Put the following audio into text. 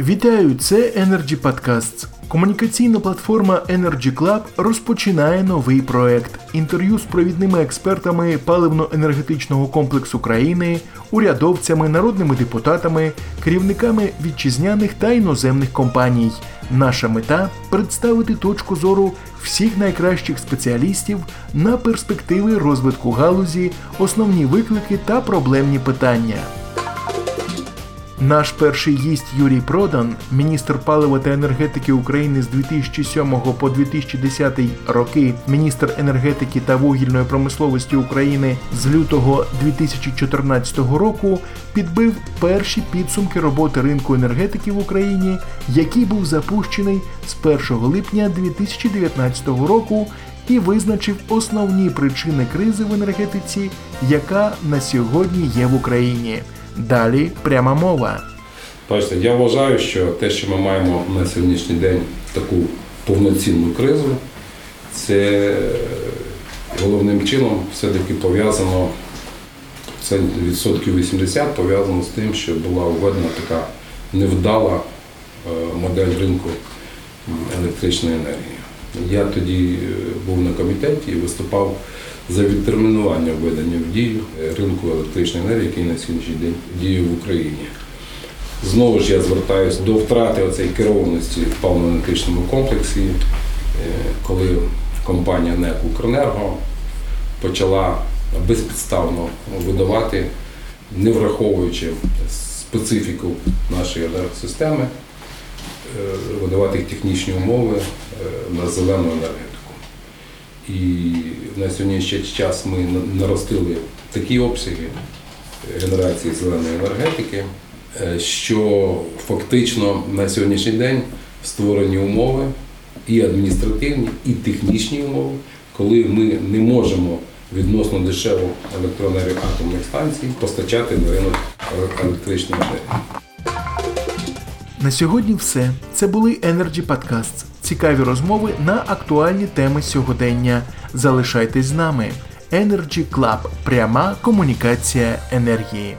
Вітаю, це Energy Podcasts. Комунікаційна платформа Energy Club розпочинає новий проект. Інтерв'ю з провідними експертами паливно-енергетичного комплексу країни, урядовцями, народними депутатами, керівниками вітчизняних та іноземних компаній. Наша мета представити точку зору всіх найкращих спеціалістів на перспективи розвитку галузі, основні виклики та проблемні питання. Наш перший гість Юрій Продан, міністр палива та енергетики України з 2007 по 2010 роки, міністр енергетики та вугільної промисловості України з лютого 2014 року, підбив перші підсумки роботи ринку енергетики в Україні, який був запущений з 1 липня 2019 року. І визначив основні причини кризи в енергетиці, яка на сьогодні є в Україні. Далі пряма мова. Бачите, я вважаю, що те, що ми маємо на сьогоднішній день таку повноцінну кризу, це головним чином все-таки пов'язано, це відсотків 80 пов'язано з тим, що була введена така невдала е, модель ринку електричної енергії. Я тоді е, був на комітеті і виступав за відтермінування введення в дію ринку електричної енергії, який на сьогоднішній день діє в Україні. Знову ж я звертаюся до втрати оцеї керованості в паливно-енергетичному комплексі, е, коли компанія НЕК «Укренерго» почала безпідставно видавати, не враховуючи специфіку нашої енергосистеми, е, видавати технічні умови е, на зелену енергетику. І на сьогоднішній час ми наростили такі обсяги генерації зеленої енергетики, е, що фактично на сьогоднішній день створені умови і адміністративні, і технічні умови, коли ми не можемо відносно дешеву електроенергію атомних станцій постачати на ринок електричної енергії. На сьогодні все. Це були Energy Podcasts. Цікаві розмови на актуальні теми сьогодення. Залишайтесь з нами. Energy Club. Пряма комунікація енергії.